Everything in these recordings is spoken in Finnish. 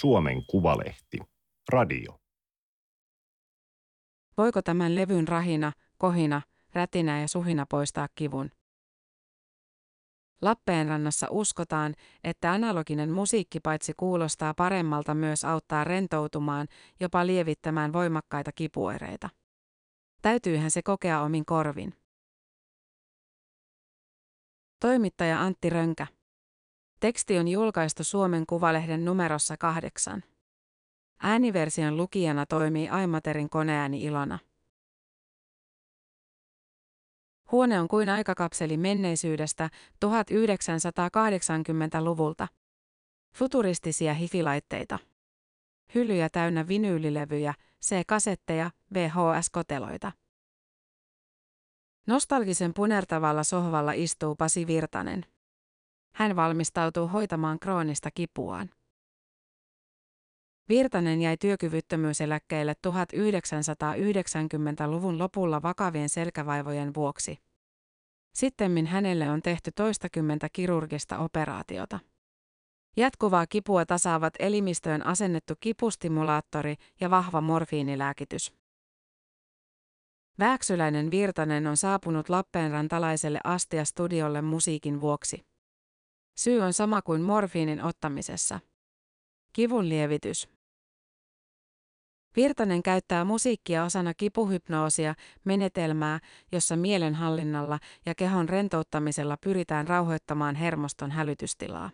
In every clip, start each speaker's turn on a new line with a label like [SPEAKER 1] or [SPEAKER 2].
[SPEAKER 1] Suomen Kuvalehti. Radio.
[SPEAKER 2] Voiko tämän levyn rahina, kohina, rätinä ja suhina poistaa kivun? Lappeenrannassa uskotaan, että analoginen musiikki paitsi kuulostaa paremmalta myös auttaa rentoutumaan, jopa lievittämään voimakkaita kipuoireita. Täytyyhän se kokea omin korvin. Toimittaja Antti Rönkä. Teksti on julkaistu Suomen Kuvalehden numerossa kahdeksan. Ääniversion lukijana toimii Aimaterin koneääni Ilona. Huone on kuin aikakapseli menneisyydestä 1980-luvulta. Futuristisia hifilaitteita. Hyllyjä täynnä vinyylilevyjä, C-kasetteja, VHS-koteloita. Nostalgisen punertavalla sohvalla istuu Pasi Virtanen. Hän valmistautuu hoitamaan kroonista kipuaan. Virtanen jäi työkyvyttömyyseläkkeelle 1990-luvun lopulla vakavien selkävaivojen vuoksi. Sittemmin hänelle on tehty toistakymmentä kirurgista operaatiota. Jatkuvaa kipua tasaavat elimistöön asennettu kipustimulaattori ja vahva morfiinilääkitys. Vääksyläinen Virtanen on saapunut Lappeenrantalaiselle Astia-studiolle musiikin vuoksi. Syy on sama kuin morfiinin ottamisessa. Kivun lievitys. Virtanen käyttää musiikkia osana kipuhypnoosia, menetelmää, jossa mielenhallinnalla ja kehon rentouttamisella pyritään rauhoittamaan hermoston hälytystilaa.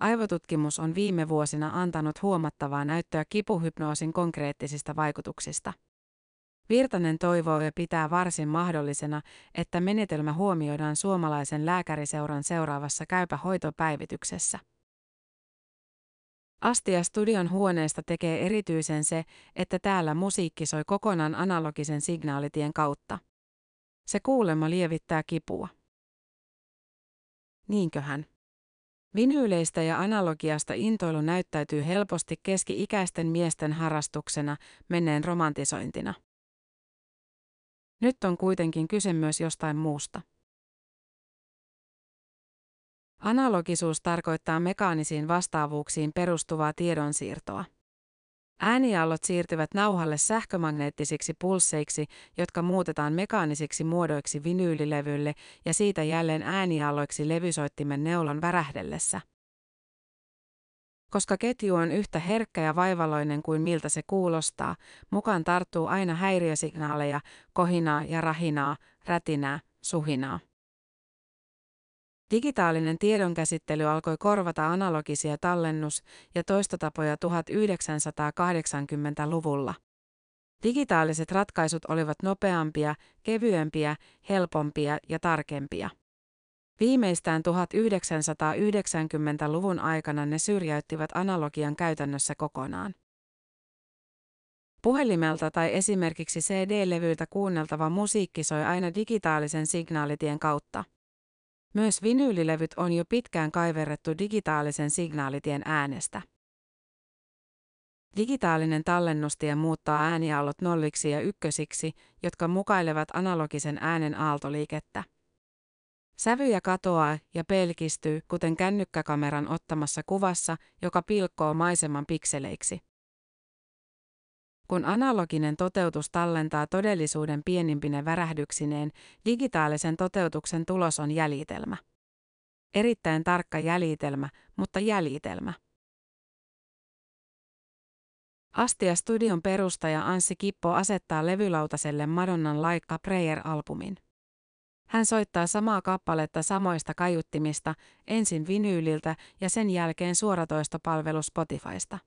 [SPEAKER 2] Aivotutkimus on viime vuosina antanut huomattavaa näyttöä kipuhypnoosin konkreettisista vaikutuksista. Virtanen toivoo ja pitää varsin mahdollisena, että menetelmä huomioidaan suomalaisen lääkäriseuran seuraavassa käypä hoitopäivityksessä. Astia studion huoneesta tekee erityisen se, että täällä musiikki soi kokonaan analogisen signaalitien kautta. Se kuulemma lievittää kipua. Niinköhän? Vinyyleistä ja analogiasta intoilu näyttäytyy helposti keski-ikäisten miesten harrastuksena, menneen romantisointina. Nyt on kuitenkin kyse myös jostain muusta. Analogisuus tarkoittaa mekaanisiin vastaavuuksiin perustuvaa tiedonsiirtoa. Ääniallot siirtyvät nauhalle sähkömagneettisiksi pulsseiksi, jotka muutetaan mekaanisiksi muodoiksi vinyylilevylle ja siitä jälleen äänialloiksi levysoittimen neulon värähdellessä. Koska ketju on yhtä herkkä ja vaivaloinen kuin miltä se kuulostaa, mukaan tarttuu aina häiriösignaaleja, kohinaa ja rahinaa, rätinää, suhinaa. Digitaalinen tiedonkäsittely alkoi korvata analogisia tallennus- ja toistotapoja 1980-luvulla. Digitaaliset ratkaisut olivat nopeampia, kevyempiä, helpompia ja tarkempia. Viimeistään 1990-luvun aikana ne syrjäyttivät analogian käytännössä kokonaan. Puhelimelta tai esimerkiksi CD-levyltä kuunneltava musiikki soi aina digitaalisen signaalitien kautta. Myös vinyylilevyt on jo pitkään kaiverrettu digitaalisen signaalitien äänestä. Digitaalinen tallennustie muuttaa ääniaallot nolliksi ja ykkösiksi, jotka mukailevat analogisen äänen aaltoliikettä. Sävyjä katoaa ja pelkistyy, kuten kännykkäkameran ottamassa kuvassa, joka pilkkoo maiseman pikseleiksi. Kun analoginen toteutus tallentaa todellisuuden pienimpine värähdyksineen, digitaalisen toteutuksen tulos on jäljitelmä. Erittäin tarkka jäljitelmä, mutta jäljitelmä. Astia Studion perustaja Anssi Kippo asettaa levylautaselle Madonnan Like Prayer-albumin. Hän soittaa samaa kappaletta samoista kaiuttimista, ensin vinyyliltä ja sen jälkeen suoratoistopalvelu Spotifysta.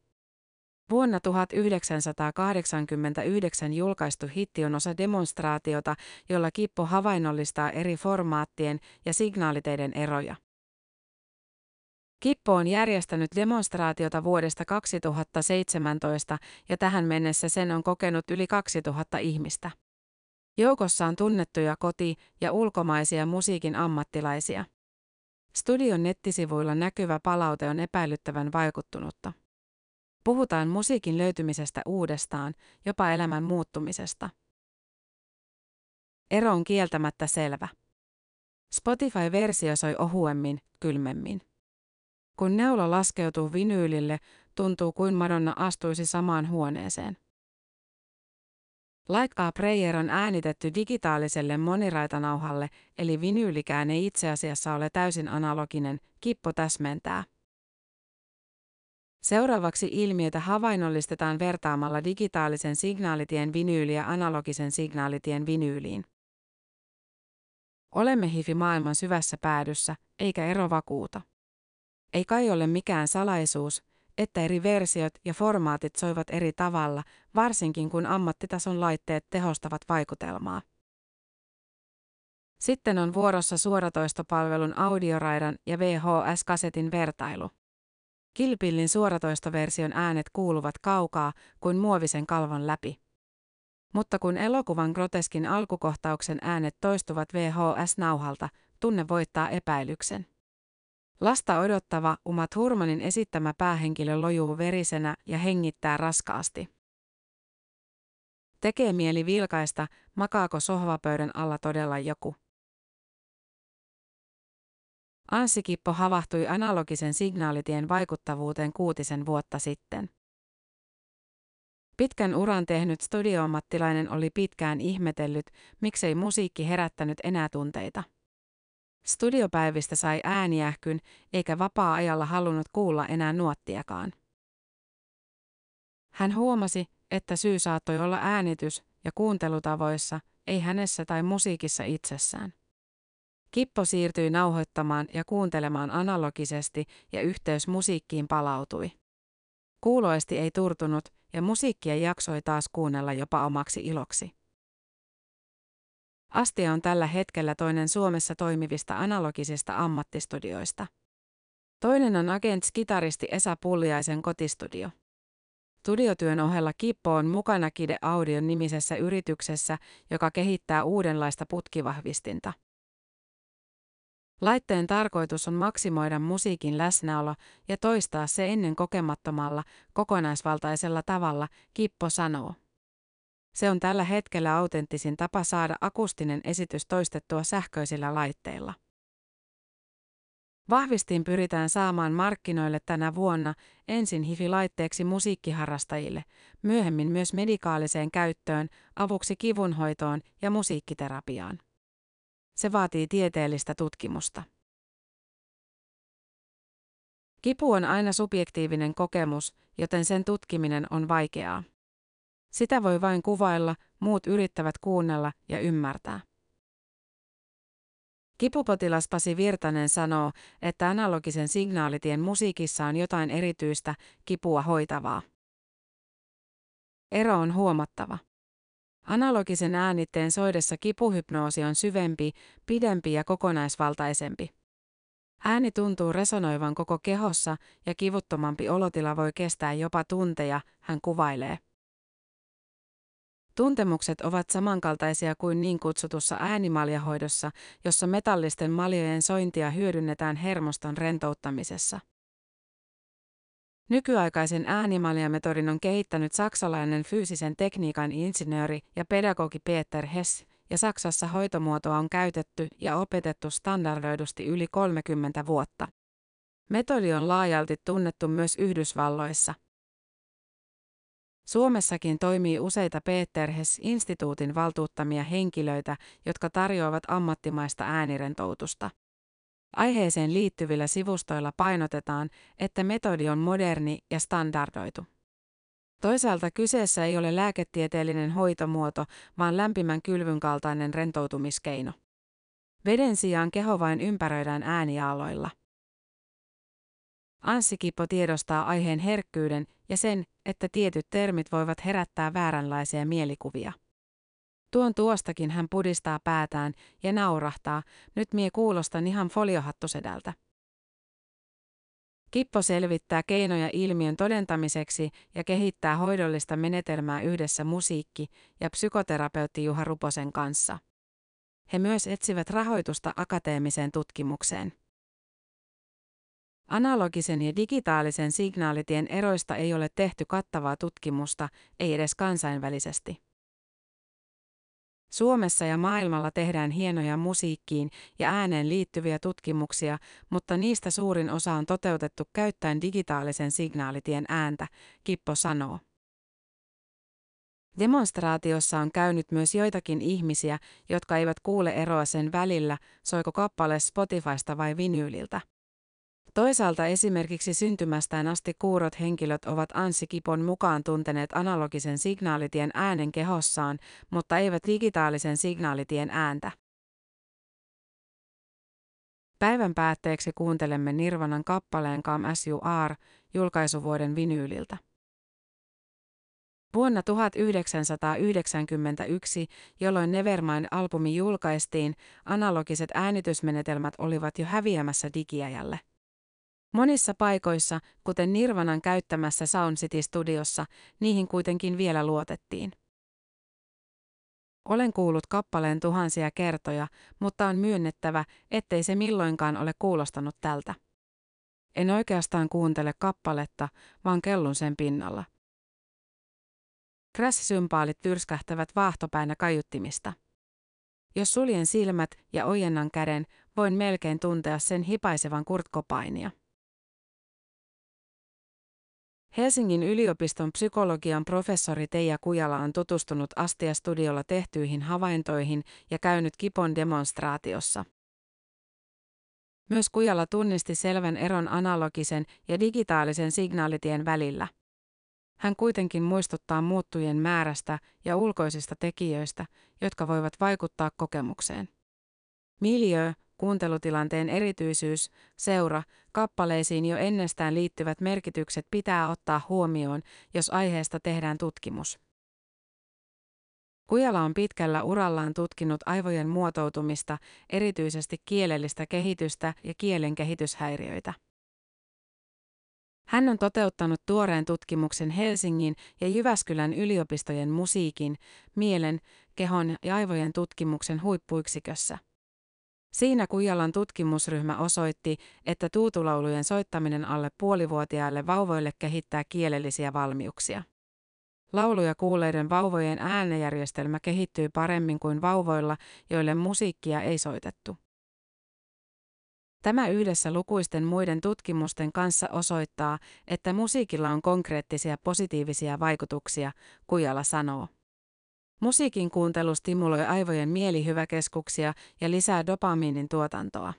[SPEAKER 2] Vuonna 1989 julkaistu hitti on osa demonstraatiota, jolla Kippo havainnollistaa eri formaattien ja signaaliteiden eroja. Kippo on järjestänyt demonstraatiota vuodesta 2017 ja tähän mennessä sen on kokenut yli 2000 ihmistä. Joukossa on tunnettuja koti- ja ulkomaisia musiikin ammattilaisia. Studion nettisivuilla näkyvä palaute on epäilyttävän vaikuttunutta. Puhutaan musiikin löytymisestä uudestaan, jopa elämän muuttumisesta. Ero on kieltämättä selvä. Spotify-versio soi ohuemmin, kylmemmin. Kun neulo laskeutuu vinyylille, tuntuu kuin Madonna astuisi samaan huoneeseen. Like a Prayer on äänitetty digitaaliselle moniraitanauhalle, eli vinyylikään ei itse asiassa ole täysin analoginen, Kippo täsmentää. Seuraavaksi ilmiötä havainnollistetaan vertaamalla digitaalisen signaalitien vinyyliä analogisen signaalitien vinyyliin. Olemme hifi-maailman syvässä päädyssä, eikä ero vakuuta. Ei kai ole mikään salaisuus, että eri versiot ja formaatit soivat eri tavalla, varsinkin kun ammattitason laitteet tehostavat vaikutelmaa. Sitten on vuorossa suoratoistopalvelun audioraidan ja VHS-kasetin vertailu. Kilpillin suoratoistoversion äänet kuuluvat kaukaa kuin muovisen kalvon läpi. Mutta kun elokuvan groteskin alkukohtauksen äänet toistuvat VHS-nauhalta, tunne voittaa epäilyksen. Lasta odottava Uma Thurmanin esittämä päähenkilö lojuu verisenä ja hengittää raskaasti. Tekee mieli vilkaista, makaako sohvapöydän alla todella joku. Anssi Kippo havahtui analogisen signaalitien vaikuttavuuteen kuutisen vuotta sitten. Pitkän uran tehnyt studioammattilainen oli pitkään ihmetellyt, miksei musiikki herättänyt enää tunteita. Studiopäivistä sai ääniähkyn, eikä vapaa-ajalla halunnut kuulla enää nuottiakaan. Hän huomasi, että syy saattoi olla äänitys ja kuuntelutavoissa, ei hänessä tai musiikissa itsessään. Kippo siirtyi nauhoittamaan ja kuuntelemaan analogisesti ja yhteys musiikkiin palautui. Kuuloesti ei turtunut ja musiikkia jaksoi taas kuunnella jopa omaksi iloksi. Astia on tällä hetkellä toinen Suomessa toimivista analogisista ammattistudioista. Toinen on Agents-kitaristi Esa Pulliaisen kotistudio. Studiotyön ohella Kippo on mukana Kide Audion nimisessä yrityksessä, joka kehittää uudenlaista putkivahvistinta. Laitteen tarkoitus on maksimoida musiikin läsnäolo ja toistaa se ennen kokemattomalla, kokonaisvaltaisella tavalla, Kippo sanoo. Se on tällä hetkellä autenttisin tapa saada akustinen esitys toistettua sähköisillä laitteilla. Vahvistin pyritään saamaan markkinoille tänä vuonna ensin hifi-laitteeksi musiikkiharrastajille, myöhemmin myös medikaaliseen käyttöön, avuksi kivunhoitoon ja musiikkiterapiaan. Se vaatii tieteellistä tutkimusta. Kipu on aina subjektiivinen kokemus, joten sen tutkiminen on vaikeaa. Sitä voi vain kuvailla, muut yrittävät kuunnella ja ymmärtää. Kipupotilas Pasi Virtanen sanoo, että analogisen signaalitien musiikissa on jotain erityistä, kipua hoitavaa. Ero on huomattava. Analogisen äänitteen soidessa kipuhypnoosi on syvempi, pidempi ja kokonaisvaltaisempi. Ääni tuntuu resonoivan koko kehossa ja kivuttomampi olotila voi kestää jopa tunteja, hän kuvailee. Tuntemukset ovat samankaltaisia kuin niin kutsutussa äänimaljahoidossa, jossa metallisten maljojen sointia hyödynnetään hermoston rentouttamisessa. Nykyaikaisen äänimaljametodin on kehittänyt saksalainen fyysisen tekniikan insinööri ja pedagogi Peter Hess, ja Saksassa hoitomuotoa on käytetty ja opetettu standardoidusti yli 30 vuotta. Metodi on laajalti tunnettu myös Yhdysvalloissa – Suomessakin toimii useita Peter Hess-instituutin valtuuttamia henkilöitä, jotka tarjoavat ammattimaista äänirentoutusta. Aiheeseen liittyvillä sivustoilla painotetaan, että metodi on moderni ja standardoitu. Toisaalta kyseessä ei ole lääketieteellinen hoitomuoto, vaan lämpimän kylvyn kaltainen rentoutumiskeino. Veden sijaan keho vain ympäröidään ääniaaloilla. Anssi Kippo tiedostaa aiheen herkkyyden ja sen, että tietyt termit voivat herättää vääränlaisia mielikuvia. Tuon tuostakin hän pudistaa päätään ja naurahtaa, nyt mie kuulostan ihan foliohattusedältä. Kippo selvittää keinoja ilmiön todentamiseksi ja kehittää hoidollista menetelmää yhdessä musiikki- ja psykoterapeutti Juha Ruposen kanssa. He myös etsivät rahoitusta akateemiseen tutkimukseen. Analogisen ja digitaalisen signaalitien eroista ei ole tehty kattavaa tutkimusta, ei edes kansainvälisesti. Suomessa ja maailmalla tehdään hienoja musiikkiin ja ääneen liittyviä tutkimuksia, mutta niistä suurin osa on toteutettu käyttäen digitaalisen signaalitien ääntä, Kippo sanoo. Demonstraatiossa on käynyt myös joitakin ihmisiä, jotka eivät kuule eroa sen välillä, soiko kappale Spotifysta vai vinyyliltä. Toisaalta esimerkiksi syntymästään asti kuurot henkilöt ovat Anssi Kipon mukaan tunteneet analogisen signaalitien äänen kehossaan, mutta eivät digitaalisen signaalitien ääntä. Päivän päätteeksi kuuntelemme Nirvanan kappaleen You Are julkaisuvuoden vinyyliltä. Vuonna 1991, jolloin Nevermind-albumi julkaistiin, analogiset äänitysmenetelmät olivat jo häviämässä digiajalle. Monissa paikoissa, kuten Nirvanan käyttämässä Sound City-studiossa, niihin kuitenkin vielä luotettiin. Olen kuullut kappaleen tuhansia kertoja, mutta on myönnettävä, ettei se milloinkaan ole kuulostanut tältä. En oikeastaan kuuntele kappaletta, vaan kellun sen pinnalla. Crash-sympaalit tyrskähtävät vaahtopäinä kaiuttimista. Jos suljen silmät ja ojennan käden, voin melkein tuntea sen hipaisevan kurtkopainia. Helsingin yliopiston psykologian professori Teija Kujala on tutustunut Astia-studiolla tehtyihin havaintoihin ja käynyt Kipon demonstraatiossa. Myös Kujala tunnisti selvän eron analogisen ja digitaalisen signaalitien välillä. Hän kuitenkin muistuttaa muuttujien määrästä ja ulkoisista tekijöistä, jotka voivat vaikuttaa kokemukseen. Miljö, kuuntelutilanteen erityisyys, seura, kappaleisiin jo ennestään liittyvät merkitykset pitää ottaa huomioon, jos aiheesta tehdään tutkimus. Kujala on pitkällä urallaan tutkinut aivojen muotoutumista, erityisesti kielellistä kehitystä ja kielen kehityshäiriöitä. Hän on toteuttanut tuoreen tutkimuksen Helsingin ja Jyväskylän yliopistojen musiikin, mielen, kehon ja aivojen tutkimuksen huippuyksikössä. Siinä Kujalan tutkimusryhmä osoitti, että tuutulaulujen soittaminen alle puolivuotiaille vauvoille kehittää kielellisiä valmiuksia. Lauluja kuuleiden vauvojen äänejärjestelmä kehittyy paremmin kuin vauvoilla, joille musiikkia ei soitettu. Tämä yhdessä lukuisten muiden tutkimusten kanssa osoittaa, että musiikilla on konkreettisia positiivisia vaikutuksia, Kujala sanoo. Musiikin kuuntelu stimuloi aivojen mielihyväkeskuksia ja lisää dopamiinin tuotantoa.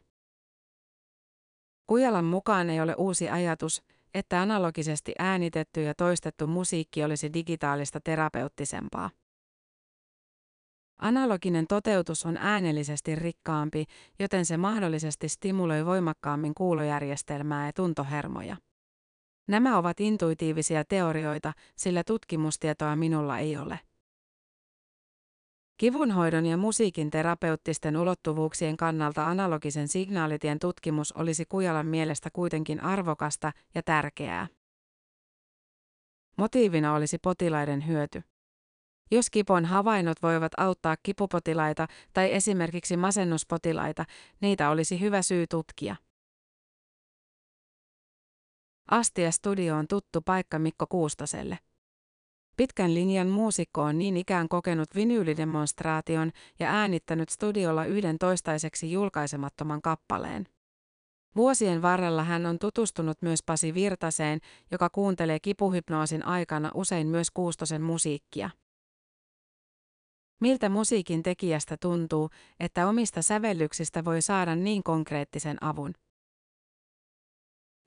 [SPEAKER 2] Kujalan mukaan ei ole uusi ajatus, että analogisesti äänitetty ja toistettu musiikki olisi digitaalista terapeuttisempaa. Analoginen toteutus on äänellisesti rikkaampi, joten se mahdollisesti stimuloi voimakkaammin kuulojärjestelmää ja tuntohermoja. Nämä ovat intuitiivisia teorioita, sillä tutkimustietoa minulla ei ole. Kivunhoidon ja musiikin terapeuttisten ulottuvuuksien kannalta analogisen signaalitien tutkimus olisi Kujalan mielestä kuitenkin arvokasta ja tärkeää. Motiivina olisi potilaiden hyöty. Jos kipon havainnot voivat auttaa kipupotilaita tai esimerkiksi masennuspotilaita, niitä olisi hyvä syy tutkia. Astia Studio on tuttu paikka Mikko Kuustoselle. Pitkän linjan muusikko on niin ikään kokenut vinyylidemonstraation ja äänittänyt studiolla yhden toistaiseksi julkaisemattoman kappaleen. Vuosien varrella hän on tutustunut myös Pasi Virtaseen, joka kuuntelee kipuhypnoosin aikana usein myös Kuustosen musiikkia. Miltä musiikin tekijästä tuntuu, että omista sävellyksistä voi saada niin konkreettisen avun?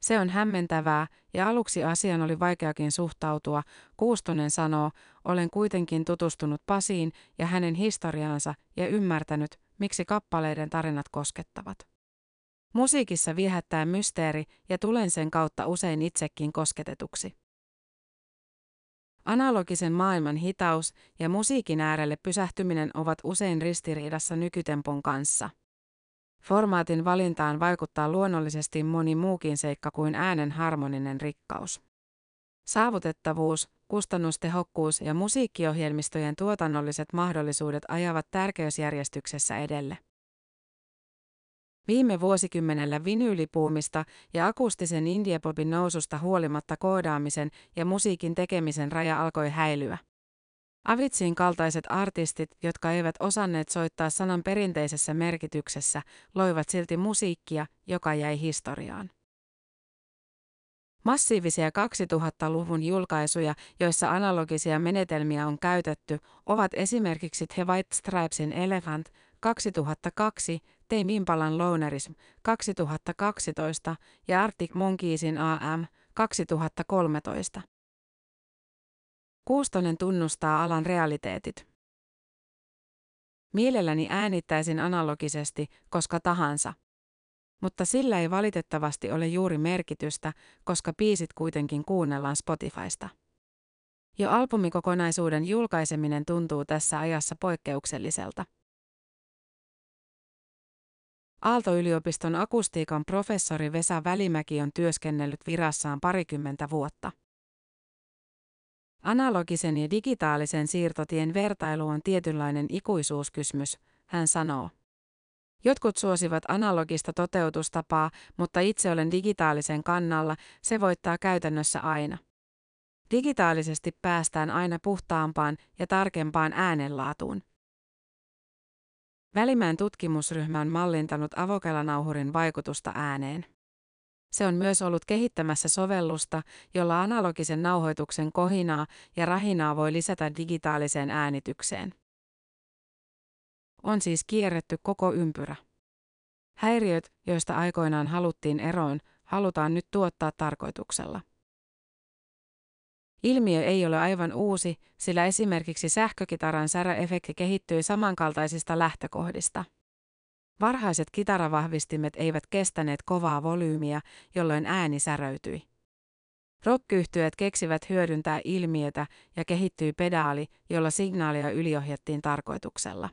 [SPEAKER 2] Se on hämmentävää, ja aluksi asian oli vaikeakin suhtautua, Kuustonen sanoo, olen kuitenkin tutustunut Pasiin ja hänen historiaansa ja ymmärtänyt, miksi kappaleiden tarinat koskettavat. Musiikissa viehättää mysteeri ja tulen sen kautta usein itsekin kosketetuksi. Analogisen maailman hitaus ja musiikin äärelle pysähtyminen ovat usein ristiriidassa nykytempon kanssa. Formaatin valintaan vaikuttaa luonnollisesti moni muukin seikka kuin äänen harmoninen rikkaus. Saavutettavuus, kustannustehokkuus ja musiikkiohjelmistojen tuotannolliset mahdollisuudet ajavat tärkeysjärjestyksessä edelle. Viime vuosikymmenellä vinyylipuumista ja akustisen indiepopin noususta huolimatta koodaamisen ja musiikin tekemisen raja alkoi häilyä. Avitsin kaltaiset artistit, jotka eivät osanneet soittaa sanan perinteisessä merkityksessä, loivat silti musiikkia, joka jäi historiaan. Massiivisia 2000-luvun julkaisuja, joissa analogisia menetelmiä on käytetty, ovat esimerkiksi The White Stripesin Elephant 2002, Tame Impalan Lonerism 2012 ja Arctic Monkeysin AM 2013. Kuustonen tunnustaa alan realiteetit. Mielelläni äänittäisin analogisesti koska tahansa. Mutta sillä ei valitettavasti ole juuri merkitystä, koska biisit kuitenkin kuunnellaan Spotifysta. Jo albumikokonaisuuden julkaiseminen tuntuu tässä ajassa poikkeukselliselta. Aalto-yliopiston akustiikan professori Vesa Välimäki on työskennellyt virassaan parikymmentä vuotta. Analogisen ja digitaalisen siirtotien vertailu on tietynlainen ikuisuuskysymys, hän sanoo. Jotkut suosivat analogista toteutustapaa, mutta itse olen digitaalisen kannalla, se voittaa käytännössä aina. Digitaalisesti päästään aina puhtaampaan ja tarkempaan äänenlaatuun. Välimään tutkimusryhmä on mallintanut avokelanauhurin vaikutusta ääneen. Se on myös ollut kehittämässä sovellusta, jolla analogisen nauhoituksen kohinaa ja rahinaa voi lisätä digitaaliseen äänitykseen. On siis kierretty koko ympyrä. Häiriöt, joista aikoinaan haluttiin eroon, halutaan nyt tuottaa tarkoituksella. Ilmiö ei ole aivan uusi, sillä esimerkiksi sähkökitaran säräefekti kehittyi samankaltaisista lähtökohdista. Varhaiset kitaravahvistimet eivät kestäneet kovaa volyymiä, jolloin ääni säröytyi. Rockyhtyöt keksivät hyödyntää ilmiötä ja kehittyi pedaali, jolla signaalia yliohjattiin tarkoituksella.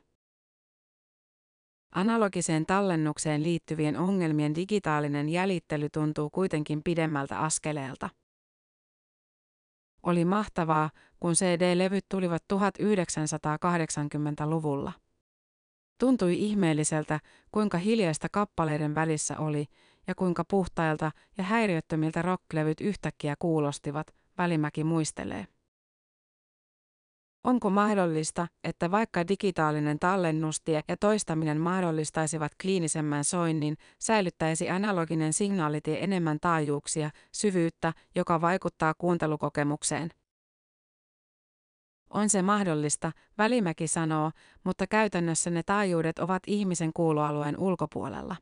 [SPEAKER 2] Analogiseen tallennukseen liittyvien ongelmien digitaalinen jäljittely tuntuu kuitenkin pidemmältä askeleelta. Oli mahtavaa, kun CD-levyt tulivat 1980-luvulla. Tuntui ihmeelliseltä, kuinka hiljaista kappaleiden välissä oli ja kuinka puhtailta ja häiriöttömiltä rocklevyt yhtäkkiä kuulostivat, Välimäki muistelee. Onko mahdollista, että vaikka digitaalinen tallennustie ja toistaminen mahdollistaisivat kliinisemmän soinnin, säilyttäisi analoginen signaalitie enemmän taajuuksia, syvyyttä, joka vaikuttaa kuuntelukokemukseen? On se mahdollista, Välimäki sanoo, mutta käytännössä ne taajuudet ovat ihmisen kuuloalueen ulkopuolella.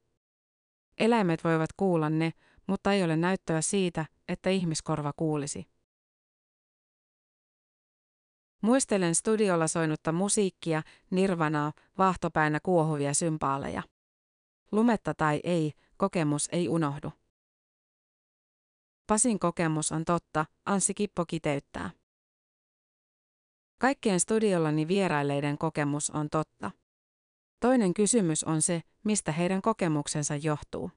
[SPEAKER 2] Eläimet voivat kuulla ne, mutta ei ole näyttöä siitä, että ihmiskorva kuulisi. Muistelen studiolla soinutta musiikkia, nirvanaa, vahtopäinä kuohuvia sympaaleja. Lumetta tai ei, kokemus ei unohdu. Pasin kokemus on totta, Anssi Kippo kiteyttää. Kaikkien studiollani vierailleiden kokemus on totta. Toinen kysymys on se, mistä heidän kokemuksensa johtuu.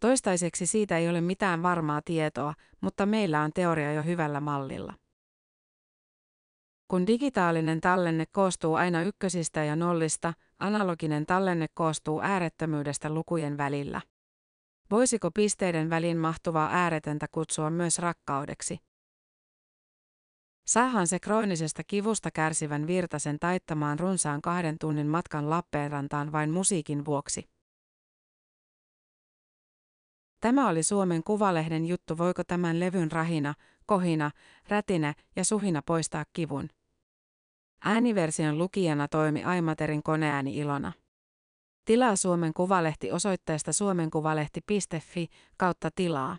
[SPEAKER 2] Toistaiseksi siitä ei ole mitään varmaa tietoa, mutta meillä on teoria jo hyvällä mallilla. Kun digitaalinen tallenne koostuu aina ykkösistä ja nollista, analoginen tallenne koostuu äärettömyydestä lukujen välillä. Voisiko pisteiden väliin mahtuvaa ääretöntä kutsua myös rakkaudeksi? Saahan se kroonisesta kivusta kärsivän virtasen taittamaan runsaan kahden tunnin matkan Lappeenrantaan vain musiikin vuoksi. Tämä oli Suomen Kuvalehden juttu Voiko tämän levyn rahina, kohina, rätinä ja suhina poistaa kivun. Ääniversion lukijana toimi Aimaterin koneääni Ilona. Tilaa Suomen Kuvalehti osoitteesta suomenkuvalehti.fi kautta tilaa.